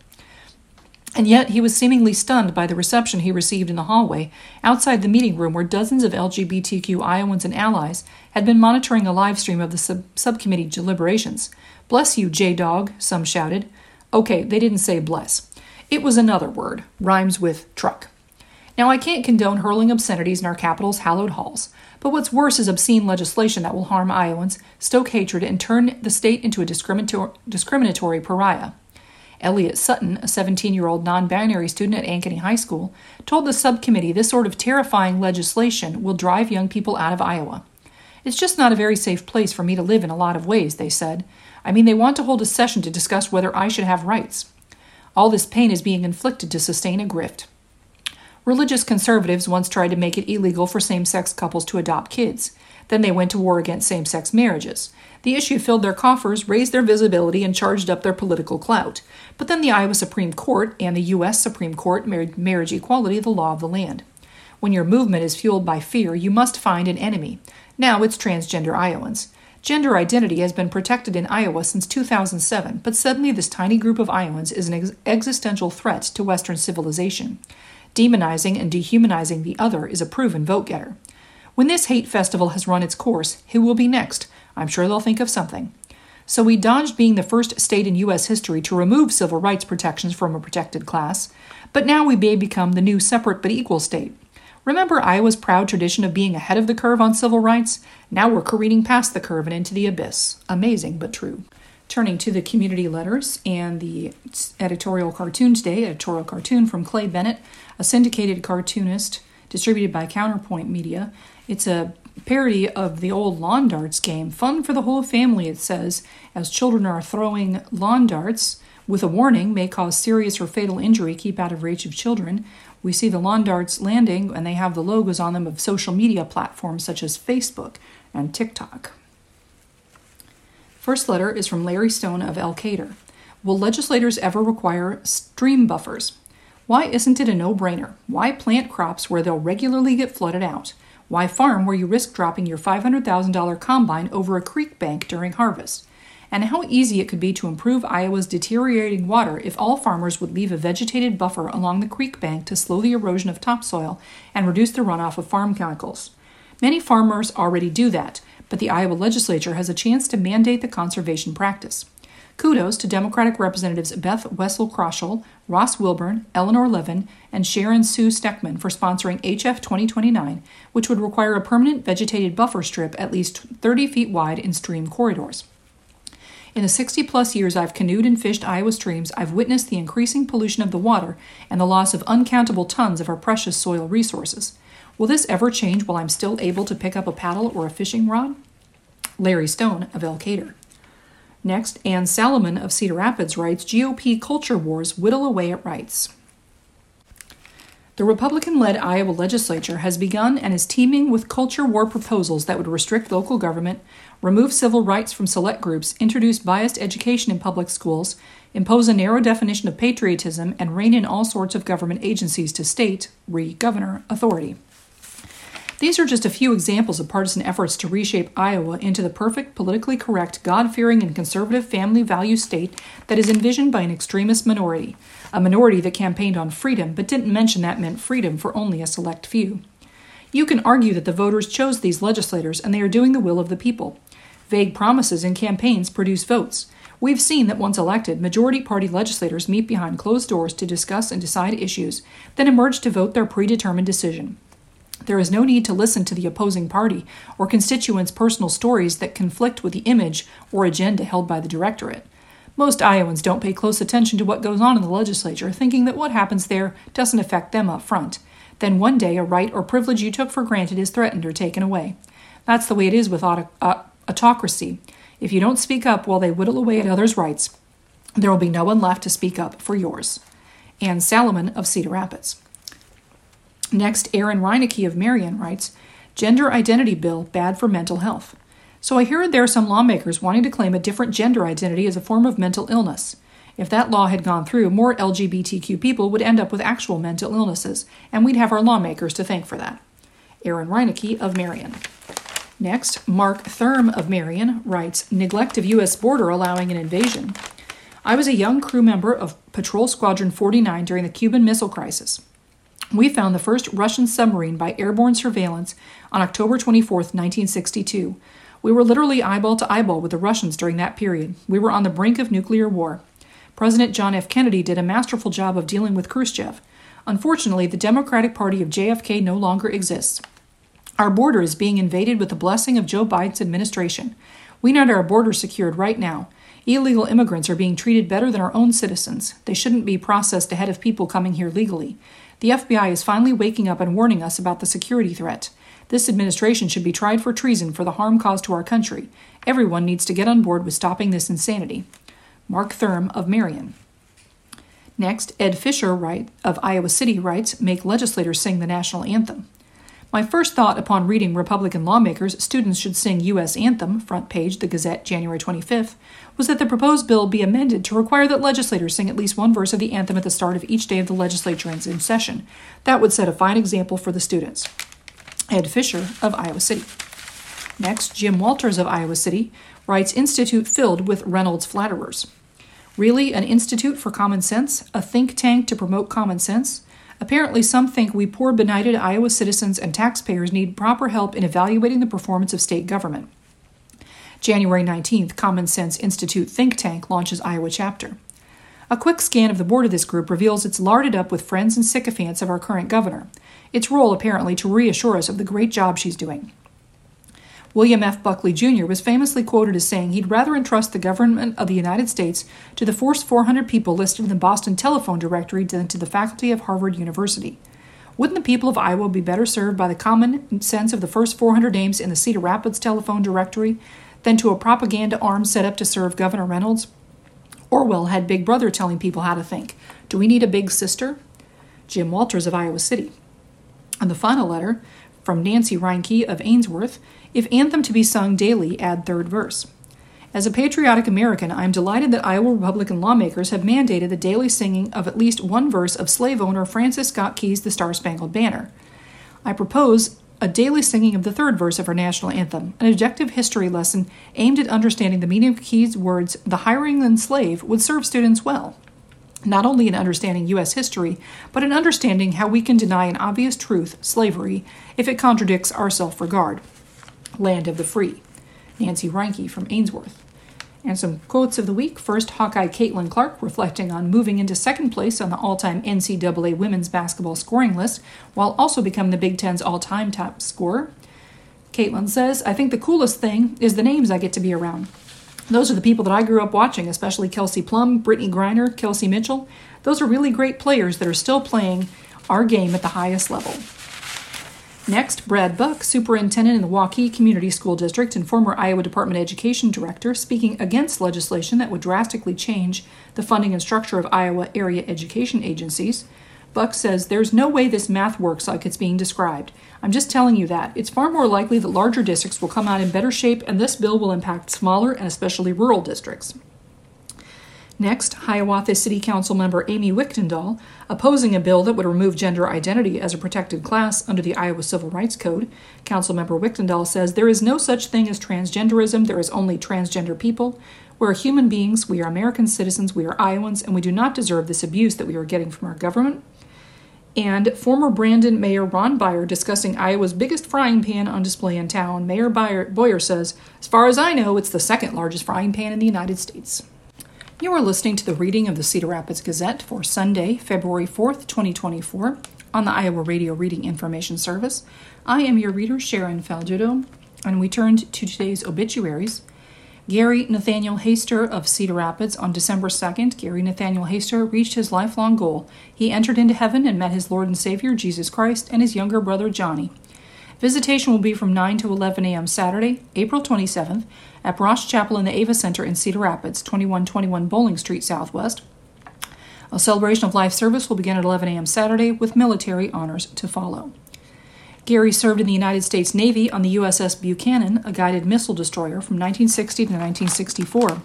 A: And yet he was seemingly stunned by the reception he received in the hallway outside the meeting room where dozens of LGBTQ Iowans and allies had been monitoring a live stream of the sub- subcommittee deliberations. Bless you, J Dog, some shouted. Okay, they didn't say bless. It was another word, rhymes with truck. Now, I can't condone hurling obscenities in our capital's hallowed halls, but what's worse is obscene legislation that will harm Iowans, stoke hatred, and turn the state into a discriminator- discriminatory pariah. Elliot Sutton, a 17 year old non binary student at Ankeny High School, told the subcommittee this sort of terrifying legislation will drive young people out of Iowa. It's just not a very safe place for me to live in a lot of ways, they said. I mean, they want to hold a session to discuss whether I should have rights. All this pain is being inflicted to sustain a grift. Religious conservatives once tried to make it illegal for same sex couples to adopt kids. Then they went to war against same sex marriages. The issue filled their coffers, raised their visibility, and charged up their political clout. But then the Iowa Supreme Court and the U.S. Supreme Court made marriage equality the law of the land. When your movement is fueled by fear, you must find an enemy. Now it's transgender Iowans. Gender identity has been protected in Iowa since 2007, but suddenly this tiny group of Iowans is an ex- existential threat to Western civilization. Demonizing and dehumanizing the other is a proven vote getter. When this hate festival has run its course, who will be next? I'm sure they'll think of something. So we dodged being the first state in U.S. history to remove civil rights protections from a protected class, but now we may become the new separate but equal state. Remember Iowa's proud tradition of being ahead of the curve on civil rights? Now we're careening past the curve and into the abyss. Amazing, but true. Turning to the community letters and the editorial cartoon today, editorial cartoon from Clay Bennett, a syndicated cartoonist distributed by Counterpoint Media. It's a parody of the old lawn darts game. Fun for the whole family, it says, as children are throwing lawn darts with a warning may cause serious or fatal injury. Keep out of reach of children. We see the lawn darts landing, and they have the logos on them of social media platforms such as Facebook and TikTok. First letter is from Larry Stone of Elkader. Will legislators ever require stream buffers? Why isn't it a no brainer? Why plant crops where they'll regularly get flooded out? Why farm where you risk dropping your $500,000 combine over a creek bank during harvest? And how easy it could be to improve Iowa's deteriorating water if all farmers would leave a vegetated buffer along the creek bank to slow the erosion of topsoil and reduce the runoff of farm chemicals. Many farmers already do that, but the Iowa legislature has a chance to mandate the conservation practice. Kudos to Democratic Representatives Beth Wessel Kroeschell, Ross Wilburn, Eleanor Levin, and Sharon Sue Steckman for sponsoring HF 2029, which would require a permanent vegetated buffer strip at least 30 feet wide in stream corridors. In the 60 plus years I've canoed and fished Iowa streams, I've witnessed the increasing pollution of the water and the loss of uncountable tons of our precious soil resources. Will this ever change while I'm still able to pick up a paddle or a fishing rod? Larry Stone of Elkader. Next, Ann Salomon of Cedar Rapids writes GOP culture wars whittle away at rights. The Republican led Iowa legislature has begun and is teeming with culture war proposals that would restrict local government, remove civil rights from select groups, introduce biased education in public schools, impose a narrow definition of patriotism, and rein in all sorts of government agencies to state, re governor, authority. These are just a few examples of partisan efforts to reshape Iowa into the perfect, politically correct, God fearing, and conservative family value state that is envisioned by an extremist minority, a minority that campaigned on freedom but didn't mention that meant freedom for only a select few. You can argue that the voters chose these legislators and they are doing the will of the people. Vague promises and campaigns produce votes. We've seen that once elected, majority party legislators meet behind closed doors to discuss and decide issues, then emerge to vote their predetermined decision. There is no need to listen to the opposing party or constituents' personal stories that conflict with the image or agenda held by the directorate. Most Iowans don't pay close attention to what goes on in the legislature, thinking that what happens there doesn't affect them up front. Then one day a right or privilege you took for granted is threatened or taken away. That's the way it is with uh, autocracy. If you don't speak up while they whittle away at others' rights, there will be no one left to speak up for yours. Ann Salomon of Cedar Rapids. Next, Aaron Reinecke of Marion writes Gender identity bill bad for mental health. So I hear there are some lawmakers wanting to claim a different gender identity as a form of mental illness. If that law had gone through, more LGBTQ people would end up with actual mental illnesses, and we'd have our lawmakers to thank for that. Aaron Reinecke of Marion. Next, Mark Thurm of Marion writes Neglect of U.S. border allowing an invasion. I was a young crew member of Patrol Squadron 49 during the Cuban Missile Crisis we found the first Russian submarine by airborne surveillance on October 24, 1962. We were literally eyeball to eyeball with the Russians during that period. We were on the brink of nuclear war. President John F. Kennedy did a masterful job of dealing with Khrushchev. Unfortunately, the Democratic Party of JFK no longer exists. Our border is being invaded with the blessing of Joe Biden's administration. We need our border secured right now. Illegal immigrants are being treated better than our own citizens. They shouldn't be processed ahead of people coming here legally. The FBI is finally waking up and warning us about the security threat. This administration should be tried for treason for the harm caused to our country. Everyone needs to get on board with stopping this insanity. Mark Thurm of Marion. Next, Ed Fisher write, of Iowa City writes, Make legislators sing the national anthem. My first thought upon reading Republican lawmakers students should sing U.S. Anthem, front page, the Gazette, January 25th, was that the proposed bill be amended to require that legislators sing at least one verse of the anthem at the start of each day of the legislature in session. That would set a fine example for the students. Ed Fisher of Iowa City. Next, Jim Walters of Iowa City writes Institute filled with Reynolds flatterers. Really, an institute for common sense? A think tank to promote common sense? Apparently, some think we poor benighted Iowa citizens and taxpayers need proper help in evaluating the performance of state government. January 19th, Common Sense Institute think tank launches Iowa chapter. A quick scan of the board of this group reveals it's larded up with friends and sycophants of our current governor, its role apparently to reassure us of the great job she's doing. William F. Buckley Jr. was famously quoted as saying he'd rather entrust the government of the United States to the first 400 people listed in the Boston telephone directory than to the faculty of Harvard University. Wouldn't the people of Iowa be better served by the common sense of the first 400 names in the Cedar Rapids telephone directory than to a propaganda arm set up to serve Governor Reynolds? Orwell had Big Brother telling people how to think. Do we need a big sister? Jim Walters of Iowa City. And the final letter from Nancy Reinke of Ainsworth if anthem to be sung daily, add third verse. As a patriotic American, I am delighted that Iowa Republican lawmakers have mandated the daily singing of at least one verse of slave owner Francis Scott Key's The Star Spangled Banner. I propose a daily singing of the third verse of our national anthem, an objective history lesson aimed at understanding the meaning of Key's words, the hiring and slave, would serve students well. Not only in understanding U.S. history, but in understanding how we can deny an obvious truth, slavery, if it contradicts our self regard. Land of the Free. Nancy Reinke from Ainsworth. And some quotes of the week. First, Hawkeye Caitlin Clark reflecting on moving into second place on the all time NCAA women's basketball scoring list, while also becoming the Big Ten's all time top scorer. Caitlin says, I think the coolest thing is the names I get to be around. Those are the people that I grew up watching, especially Kelsey Plum, Brittney Griner, Kelsey Mitchell. Those are really great players that are still playing our game at the highest level. Next, Brad Buck, superintendent in the Waukee Community School District and former Iowa Department of Education director, speaking against legislation that would drastically change the funding and structure of Iowa area education agencies. Buck says, There's no way this math works like it's being described. I'm just telling you that. It's far more likely that larger districts will come out in better shape, and this bill will impact smaller and especially rural districts. Next, Hiawatha City Council member Amy Wichtendahl, opposing a bill that would remove gender identity as a protected class under the Iowa Civil Rights Code. Councilmember Wichtendahl says there is no such thing as transgenderism, there is only transgender people. We're human beings, we are American citizens, we are Iowans, and we do not deserve this abuse that we are getting from our government. And former Brandon Mayor Ron Byer discussing Iowa's biggest frying pan on display in town. Mayor Byer, Boyer says, As far as I know, it's the second largest frying pan in the United States. You are listening to the reading of the Cedar Rapids Gazette for Sunday, February 4th, 2024, on the Iowa Radio Reading Information Service. I am your reader, Sharon Faldudo, and we turned to today's obituaries. Gary Nathaniel Haster of Cedar Rapids on December 2nd, Gary Nathaniel Haster reached his lifelong goal. He entered into heaven and met his Lord and Savior, Jesus Christ, and his younger brother, Johnny. Visitation will be from 9 to 11 a.m. Saturday, April 27th, at Brosh Chapel in the Ava Center in Cedar Rapids, 2121 Bowling Street Southwest. A celebration of life service will begin at 11 a.m. Saturday with military honors to follow. Gary served in the United States Navy on the USS Buchanan, a guided missile destroyer, from 1960 to 1964.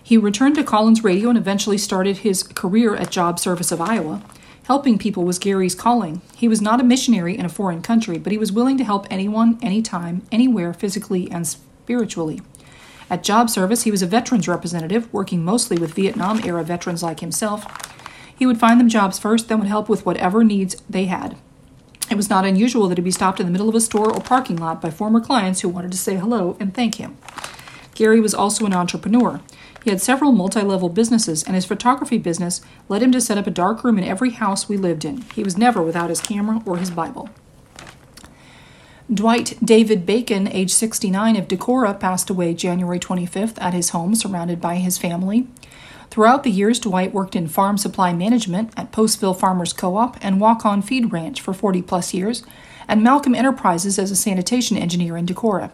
A: He returned to Collins Radio and eventually started his career at Job Service of Iowa. Helping people was Gary's calling. He was not a missionary in a foreign country, but he was willing to help anyone, anytime, anywhere, physically and spiritually. At Job Service, he was a veterans representative, working mostly with Vietnam era veterans like himself. He would find them jobs first, then would help with whatever needs they had. It was not unusual that he'd be stopped in the middle of a store or parking lot by former clients who wanted to say hello and thank him. Gary was also an entrepreneur. He had several multi level businesses, and his photography business led him to set up a dark room in every house we lived in. He was never without his camera or his Bible. Dwight David Bacon, age 69, of Decorah, passed away January 25th at his home, surrounded by his family. Throughout the years, Dwight worked in farm supply management at Postville Farmers Co op and Walk On Feed Ranch for 40 plus years, and Malcolm Enterprises as a sanitation engineer in Decorah.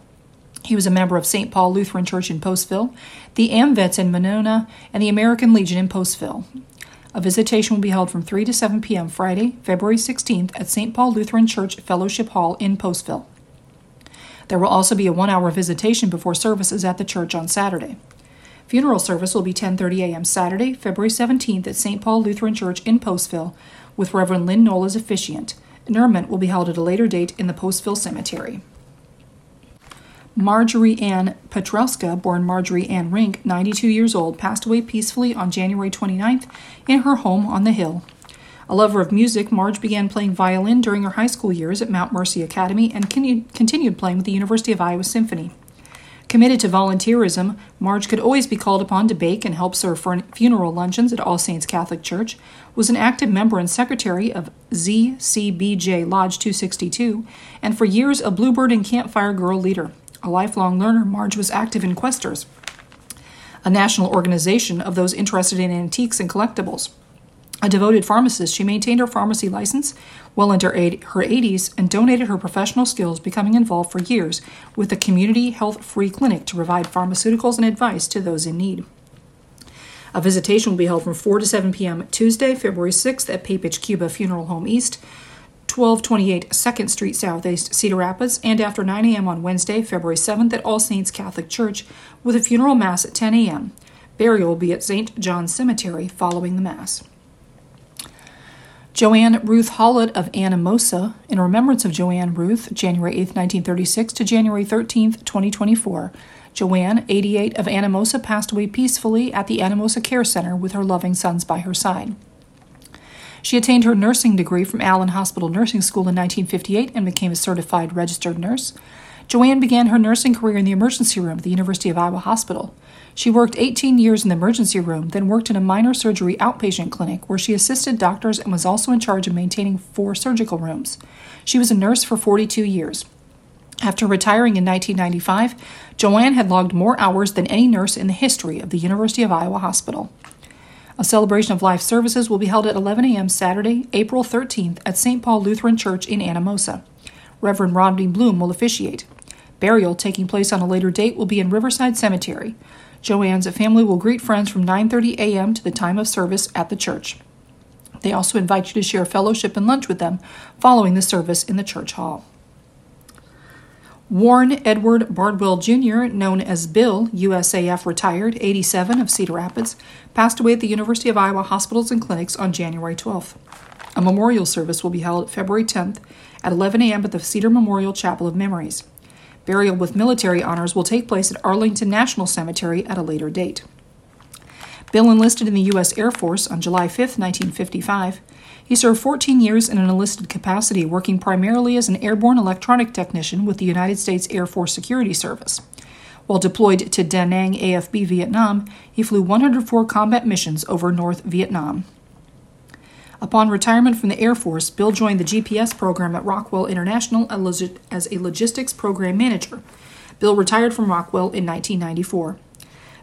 A: He was a member of St. Paul Lutheran Church in Postville, the AMVETS in Monona, and the American Legion in Postville. A visitation will be held from 3 to 7 p.m. Friday, February 16th at St. Paul Lutheran Church Fellowship Hall in Postville. There will also be a 1-hour visitation before services at the church on Saturday. Funeral service will be 10:30 a.m. Saturday, February 17th at St. Paul Lutheran Church in Postville with Reverend Lynn Knoll as officiant. Interment will be held at a later date in the Postville Cemetery. Marjorie Ann Petrelska, born Marjorie Ann Rink, 92 years old, passed away peacefully on January 29th in her home on the Hill. A lover of music, Marge began playing violin during her high school years at Mount Mercy Academy and continued playing with the University of Iowa Symphony. Committed to volunteerism, Marge could always be called upon to bake and help serve funeral luncheons at All Saints Catholic Church, was an active member and secretary of ZCBJ Lodge 262, and for years a Bluebird and Campfire Girl leader. A lifelong learner, Marge was active in Questers, a national organization of those interested in antiques and collectibles. A devoted pharmacist, she maintained her pharmacy license well into her 80s and donated her professional skills, becoming involved for years with the Community Health Free Clinic to provide pharmaceuticals and advice to those in need. A visitation will be held from 4 to 7 p.m. Tuesday, February 6th at Papich Cuba Funeral Home East, 1228 2nd Street Southeast, Cedar Rapids, and after 9 a.m. on Wednesday, February 7th at All Saints Catholic Church with a funeral mass at 10 a.m. Burial will be at St. John's Cemetery following the Mass. Joanne Ruth Hollett of Anamosa, in remembrance of Joanne Ruth, January 8, 1936 to January 13, 2024. Joanne, 88 of Anamosa, passed away peacefully at the Anamosa Care Center with her loving sons by her side. She attained her nursing degree from Allen Hospital Nursing School in 1958 and became a certified registered nurse. Joanne began her nursing career in the emergency room at the University of Iowa Hospital. She worked 18 years in the emergency room, then worked in a minor surgery outpatient clinic where she assisted doctors and was also in charge of maintaining four surgical rooms. She was a nurse for 42 years. After retiring in 1995, Joanne had logged more hours than any nurse in the history of the University of Iowa Hospital. A celebration of life services will be held at 11 a.m. Saturday, April 13th at St. Paul Lutheran Church in Anamosa. Reverend Rodney Bloom will officiate. Burial, taking place on a later date, will be in Riverside Cemetery. Joanne's family will greet friends from 9:30 a.m. to the time of service at the church. They also invite you to share fellowship and lunch with them following the service in the church hall. Warren Edward Bardwell Jr., known as Bill, USAF retired, 87 of Cedar Rapids, passed away at the University of Iowa Hospitals and Clinics on January 12th. A memorial service will be held February 10th at 11 a.m. at the Cedar Memorial Chapel of Memories. Burial with military honors will take place at Arlington National Cemetery at a later date. Bill enlisted in the U.S. Air Force on July 5, 1955. He served 14 years in an enlisted capacity, working primarily as an airborne electronic technician with the United States Air Force Security Service. While deployed to Da Nang AFB, Vietnam, he flew 104 combat missions over North Vietnam. Upon retirement from the Air Force, Bill joined the GPS program at Rockwell International as a logistics program manager. Bill retired from Rockwell in 1994.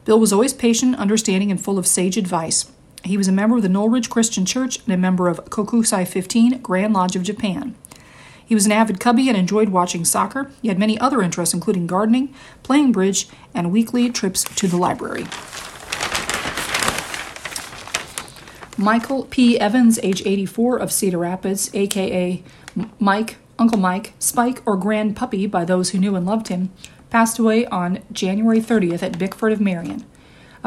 A: Bill was always patient, understanding, and full of sage advice. He was a member of the Noelridge Christian Church and a member of Kokusai 15 Grand Lodge of Japan. He was an avid cubby and enjoyed watching soccer. He had many other interests, including gardening, playing bridge, and weekly trips to the library. Michael P. Evans, age 84, of Cedar Rapids, aka Mike, Uncle Mike, Spike, or Grand Puppy by those who knew and loved him, passed away on January 30th at Bickford of Marion.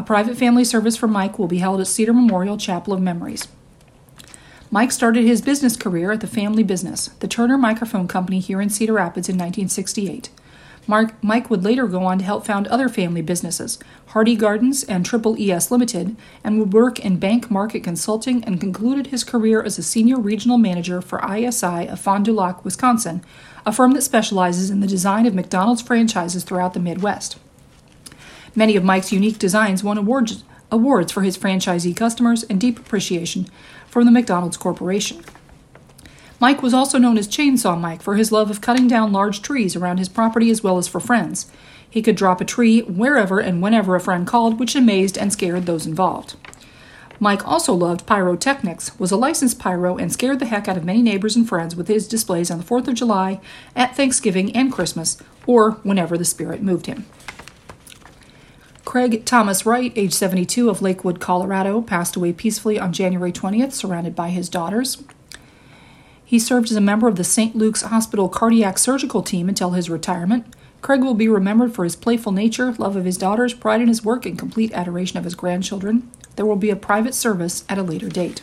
A: A private family service for Mike will be held at Cedar Memorial Chapel of Memories. Mike started his business career at the family business, the Turner Microphone Company here in Cedar Rapids in 1968. Mark, Mike would later go on to help found other family businesses, Hardy Gardens and Triple ES Limited, and would work in bank market consulting and concluded his career as a senior regional manager for ISI of Fond du Lac, Wisconsin, a firm that specializes in the design of McDonald's franchises throughout the Midwest. Many of Mike's unique designs won awards, awards for his franchisee customers and deep appreciation from the McDonald's Corporation. Mike was also known as Chainsaw Mike for his love of cutting down large trees around his property as well as for friends. He could drop a tree wherever and whenever a friend called, which amazed and scared those involved. Mike also loved pyrotechnics, was a licensed pyro, and scared the heck out of many neighbors and friends with his displays on the 4th of July, at Thanksgiving, and Christmas, or whenever the spirit moved him. Craig Thomas Wright, age 72 of Lakewood, Colorado, passed away peacefully on January 20th, surrounded by his daughters. He served as a member of the St. Luke's Hospital cardiac surgical team until his retirement. Craig will be remembered for his playful nature, love of his daughters, pride in his work, and complete adoration of his grandchildren. There will be a private service at a later date.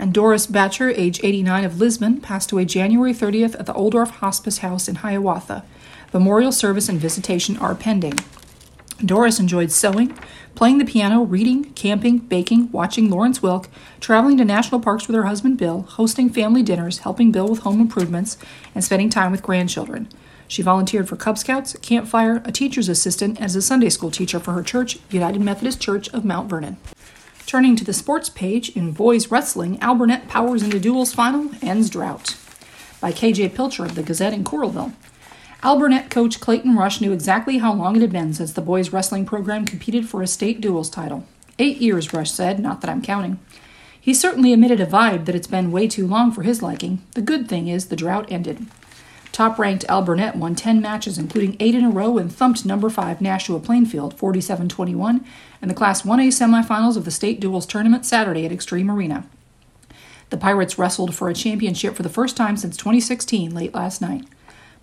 A: And Doris Batcher, age 89 of Lisbon, passed away January 30th at the Oldorf Hospice House in Hiawatha. Memorial service and visitation are pending. Doris enjoyed sewing, playing the piano, reading, camping, baking, watching Lawrence Welk, traveling to national parks with her husband Bill, hosting family dinners, helping Bill with home improvements, and spending time with grandchildren. She volunteered for Cub Scouts, Campfire, a teacher's assistant, as a Sunday school teacher for her church, United Methodist Church of Mount Vernon. Turning to the sports page in boys wrestling, Alburnett powers into duels final, ends drought. By KJ Pilcher of the Gazette in Coralville. Alburnett coach Clayton Rush knew exactly how long it had been since the boys' wrestling program competed for a state duels title. Eight years, Rush said, not that I'm counting. He certainly emitted a vibe that it's been way too long for his liking. The good thing is the drought ended. Top ranked Alburnett won 10 matches, including 8 in a row, and thumped number 5 Nashua Plainfield 47 21 in the Class 1A semifinals of the state duels tournament Saturday at Xtream Arena. The Pirates wrestled for a championship for the first time since 2016 late last night.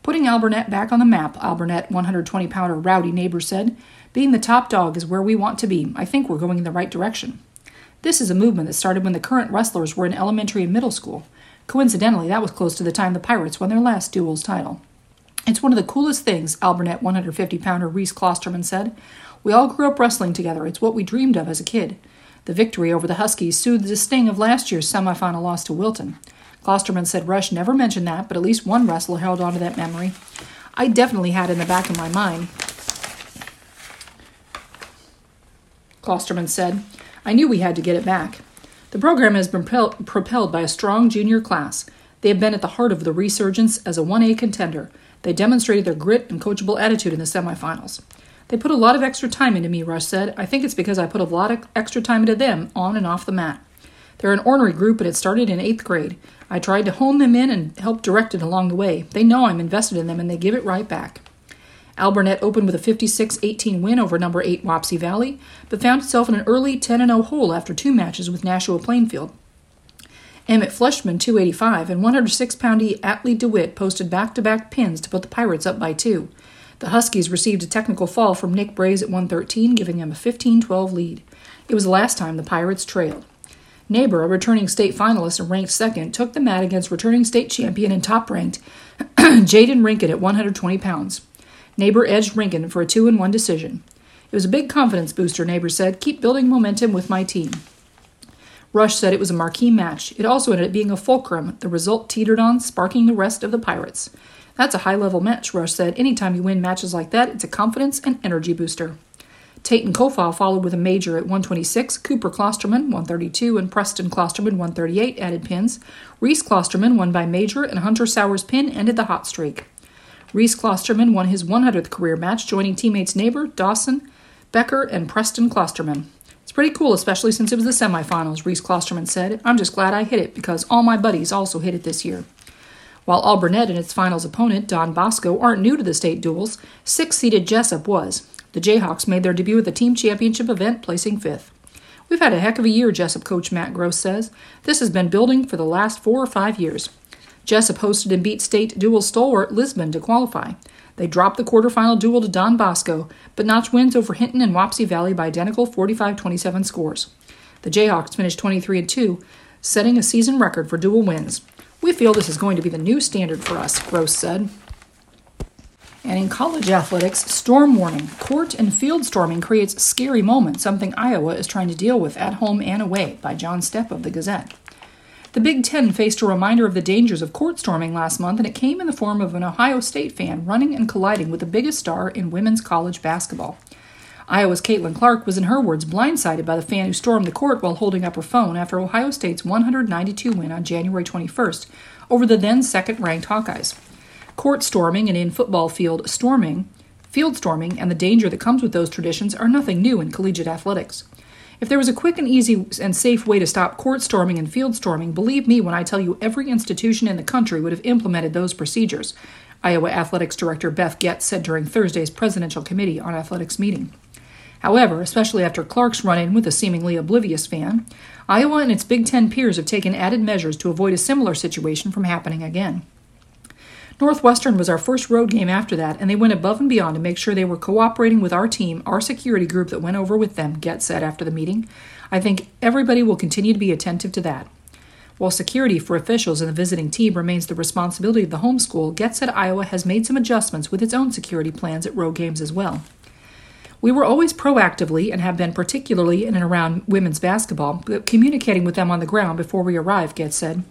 A: Putting Al back on the map, Al 120 pounder Rowdy Neighbor said, Being the top dog is where we want to be. I think we're going in the right direction. This is a movement that started when the current wrestlers were in elementary and middle school. Coincidentally, that was close to the time the Pirates won their last duels title. It's one of the coolest things, Al 150 pounder Reese Klosterman said. We all grew up wrestling together. It's what we dreamed of as a kid. The victory over the Huskies soothed the sting of last year's semifinal loss to Wilton. Klosterman said Rush never mentioned that, but at least one wrestler held on to that memory. I definitely had in the back of my mind. Klosterman said, I knew we had to get it back. The program has been propelled by a strong junior class. They have been at the heart of the resurgence as a 1A contender. They demonstrated their grit and coachable attitude in the semifinals. They put a lot of extra time into me, Rush said. I think it's because I put a lot of extra time into them on and off the mat. They're an ornery group, and it started in eighth grade. I tried to hone them in and help direct it along the way. They know I'm invested in them, and they give it right back. Alburnett opened with a 56 18 win over number 8 Wapsie Valley, but found itself in an early 10 0 hole after two matches with Nashua Plainfield. Emmett Fleischman, 285, and 106 poundy Atlee DeWitt posted back to back pins to put the Pirates up by two. The Huskies received a technical fall from Nick Braze at 113, giving them a 15 12 lead. It was the last time the Pirates trailed. Neighbor, a returning state finalist and ranked second, took the mat against returning state champion and top ranked Jaden Rinkin at 120 pounds. Neighbor edged Rinkin for a two and one decision. It was a big confidence booster, Neighbor said. Keep building momentum with my team. Rush said it was a marquee match. It also ended up being a fulcrum the result teetered on, sparking the rest of the Pirates. That's a high level match, Rush said. Anytime you win matches like that, it's a confidence and energy booster. Tate and Kofal followed with a major at 126, Cooper Klosterman 132, and Preston Klosterman 138 added pins. Reese Klosterman won by major, and Hunter Sowers' pin ended the hot streak. Reese Klosterman won his 100th career match, joining teammates Neighbor, Dawson, Becker, and Preston Klosterman. It's pretty cool, especially since it was the semifinals, Reese Klosterman said. I'm just glad I hit it because all my buddies also hit it this year. While Alburnett and its finals opponent, Don Bosco, aren't new to the state duels, six seeded Jessup was. The Jayhawks made their debut at the team championship event, placing fifth. We've had a heck of a year, Jessup coach Matt Gross says. This has been building for the last four or five years. Jessup hosted and beat state dual stalwart Lisbon to qualify. They dropped the quarterfinal duel to Don Bosco, but notched wins over Hinton and Wapsie Valley by identical 45 27 scores. The Jayhawks finished 23 2, setting a season record for dual wins. We feel this is going to be the new standard for us, Gross said. And in college athletics, storm warning. Court and field storming creates scary moments, something Iowa is trying to deal with at home and away, by John Steppe of the Gazette. The Big Ten faced a reminder of the dangers of court storming last month, and it came in the form of an Ohio State fan running and colliding with the biggest star in women's college basketball. Iowa's Caitlin Clark was, in her words, blindsided by the fan who stormed the court while holding up her phone after Ohio State's 192 win on January 21st over the then second ranked Hawkeyes. Court storming and in football field storming, field storming, and the danger that comes with those traditions are nothing new in collegiate athletics. If there was a quick and easy and safe way to stop court storming and field storming, believe me when I tell you every institution in the country would have implemented those procedures, Iowa Athletics Director Beth Goetz said during Thursday's Presidential Committee on Athletics meeting. However, especially after Clark's run in with a seemingly oblivious fan, Iowa and its Big Ten peers have taken added measures to avoid a similar situation from happening again. Northwestern was our first road game after that, and they went above and beyond to make sure they were cooperating with our team, our security group that went over with them, Goetz said after the meeting. I think everybody will continue to be attentive to that. While security for officials and the visiting team remains the responsibility of the home school, Goetz said Iowa has made some adjustments with its own security plans at road games as well. We were always proactively and have been particularly in and around women's basketball, communicating with them on the ground before we arrived, Goetz said.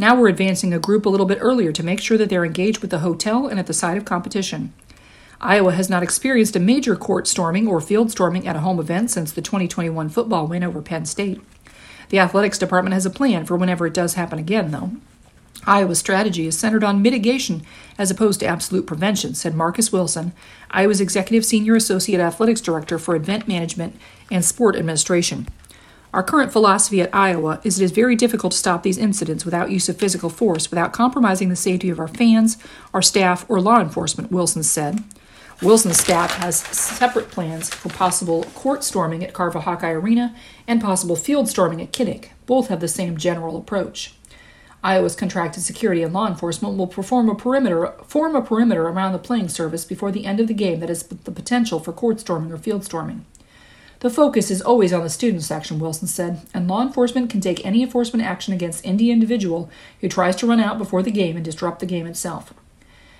A: Now we're advancing a group a little bit earlier to make sure that they're engaged with the hotel and at the site of competition. Iowa has not experienced a major court storming or field storming at a home event since the 2021 football win over Penn State. The athletics department has a plan for whenever it does happen again, though. Iowa's strategy is centered on mitigation as opposed to absolute prevention, said Marcus Wilson, Iowa's Executive Senior Associate Athletics Director for Event Management and Sport Administration. Our current philosophy at Iowa is it is very difficult to stop these incidents without use of physical force without compromising the safety of our fans, our staff, or law enforcement, Wilson said. Wilson's staff has separate plans for possible court storming at Carver Hawkeye Arena and possible field storming at Kinnick. Both have the same general approach. Iowa's contracted security and law enforcement will perform a perimeter, form a perimeter around the playing surface before the end of the game that has the potential for court storming or field storming. The focus is always on the student section, Wilson said, and law enforcement can take any enforcement action against any individual who tries to run out before the game and disrupt the game itself.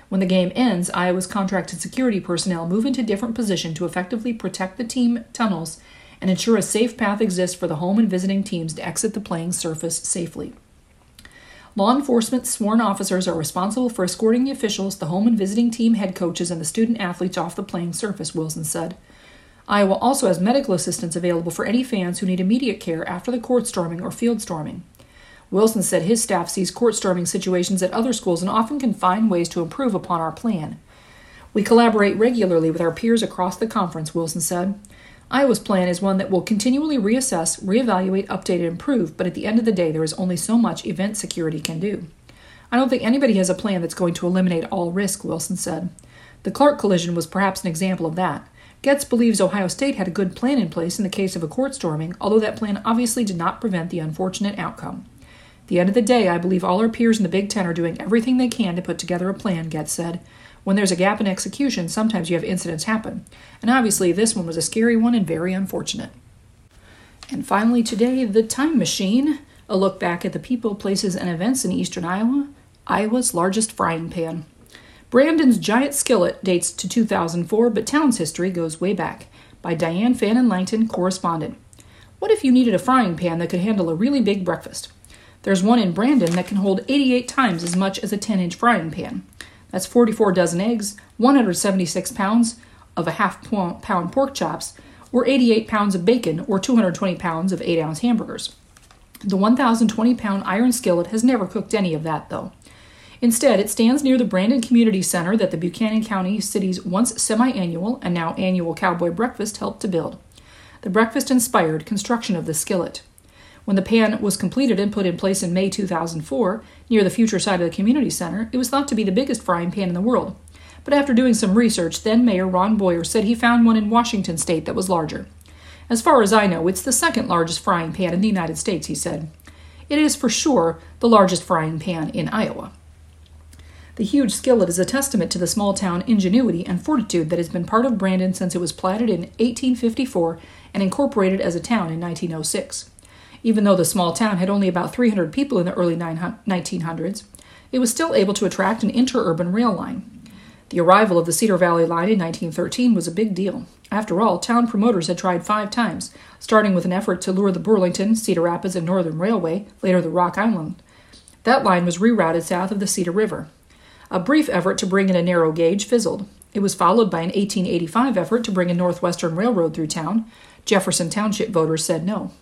A: When the game ends, Iowa's contracted security personnel move into different position to effectively protect the team tunnels and ensure a safe path exists for the home and visiting teams to exit the playing surface safely. Law enforcement sworn officers are responsible for escorting the officials, the home and visiting team head coaches, and the student athletes off the playing surface, Wilson said. Iowa also has medical assistance available for any fans who need immediate care after the court storming or field storming. Wilson said his staff sees court storming situations at other schools and often can find ways to improve upon our plan. We collaborate regularly with our peers across the conference, Wilson said. Iowa's plan is one that will continually reassess, reevaluate, update, and improve, but at the end of the day, there is only so much event security can do. I don't think anybody has a plan that's going to eliminate all risk, Wilson said. The Clark collision was perhaps an example of that. Goetz believes Ohio State had a good plan in place in the case of a court storming, although that plan obviously did not prevent the unfortunate outcome. The end of the day, I believe all our peers in the Big Ten are doing everything they can to put together a plan, Goetz said. When there's a gap in execution, sometimes you have incidents happen. And obviously, this one was a scary one and very unfortunate. And finally, today, the time machine a look back at the people, places, and events in eastern Iowa, Iowa's largest frying pan. Brandon's Giant Skillet dates to 2004, but town's history goes way back. By Diane Fannon Langton, correspondent. What if you needed a frying pan that could handle a really big breakfast? There's one in Brandon that can hold 88 times as much as a 10 inch frying pan. That's 44 dozen eggs, 176 pounds of a half pound pork chops, or 88 pounds of bacon, or 220 pounds of 8 ounce hamburgers. The 1,020 pound iron skillet has never cooked any of that, though. Instead, it stands near the Brandon Community Center that the Buchanan County City's once semi annual and now annual Cowboy Breakfast helped to build. The breakfast inspired construction of the skillet. When the pan was completed and put in place in May 2004, near the future site of the community center, it was thought to be the biggest frying pan in the world. But after doing some research, then Mayor Ron Boyer said he found one in Washington state that was larger. As far as I know, it's the second largest frying pan in the United States, he said. It is for sure the largest frying pan in Iowa. The huge skillet is a testament to the small town ingenuity and fortitude that has been part of Brandon since it was platted in 1854 and incorporated as a town in 1906. Even though the small town had only about 300 people in the early 1900s, it was still able to attract an interurban rail line. The arrival of the Cedar Valley Line in 1913 was a big deal. After all, town promoters had tried five times, starting with an effort to lure the Burlington, Cedar Rapids, and Northern Railway, later the Rock Island. That line was rerouted south of the Cedar River. A brief effort to bring in a narrow gauge fizzled. It was followed by an 1885 effort to bring a Northwestern Railroad through town. Jefferson Township voters said no.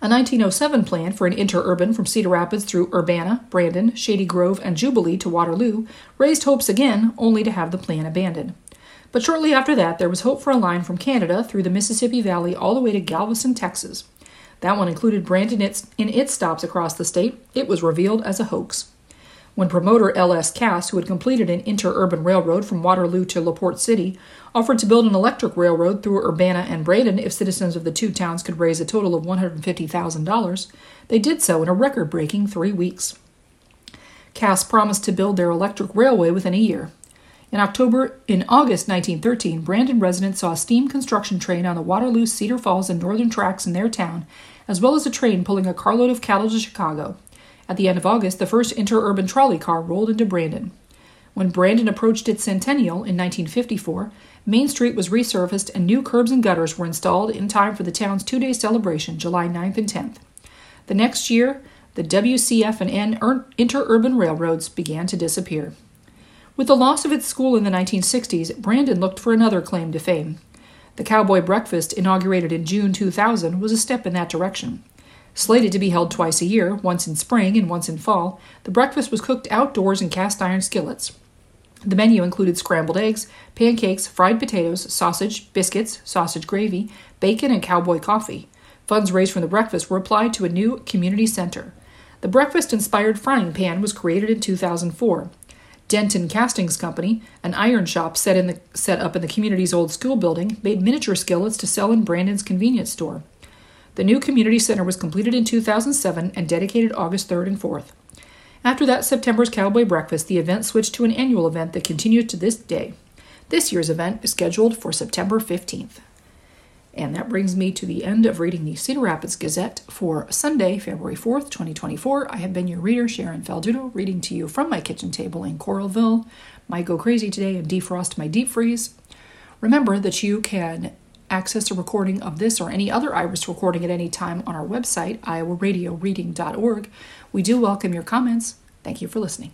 A: A 1907 plan for an interurban from Cedar Rapids through Urbana, Brandon, Shady Grove, and Jubilee to Waterloo raised hopes again, only to have the plan abandoned. But shortly after that, there was hope for a line from Canada through the Mississippi Valley all the way to Galveston, Texas. That one included Brandon in its stops across the state. It was revealed as a hoax. When promoter L.S. Cass, who had completed an interurban railroad from Waterloo to LaPorte City, offered to build an electric railroad through Urbana and Brandon if citizens of the two towns could raise a total of $150,000, they did so in a record breaking three weeks. Cass promised to build their electric railway within a year. In October, in August 1913, Brandon residents saw a steam construction train on the Waterloo, Cedar Falls, and Northern tracks in their town, as well as a train pulling a carload of cattle to Chicago. At the end of August, the first interurban trolley car rolled into Brandon. When Brandon approached its centennial in 1954, Main Street was resurfaced and new curbs and gutters were installed in time for the town's two day celebration, July 9th and 10th. The next year, the WCF and N interurban railroads began to disappear. With the loss of its school in the 1960s, Brandon looked for another claim to fame. The Cowboy Breakfast, inaugurated in June 2000, was a step in that direction. Slated to be held twice a year, once in spring and once in fall, the breakfast was cooked outdoors in cast iron skillets. The menu included scrambled eggs, pancakes, fried potatoes, sausage, biscuits, sausage gravy, bacon, and cowboy coffee. Funds raised from the breakfast were applied to a new community center. The breakfast inspired frying pan was created in 2004. Denton Castings Company, an iron shop set, in the, set up in the community's old school building, made miniature skillets to sell in Brandon's convenience store. The new community center was completed in 2007 and dedicated August 3rd and 4th. After that September's Cowboy Breakfast, the event switched to an annual event that continues to this day. This year's event is scheduled for September 15th. And that brings me to the end of reading the Cedar Rapids Gazette for Sunday, February 4th, 2024. I have been your reader, Sharon Faldudo, reading to you from my kitchen table in Coralville. Might go crazy today and defrost my deep freeze. Remember that you can access a recording of this or any other IRIS recording at any time on our website, iowaradioreading.org. We do welcome your comments. Thank you for listening.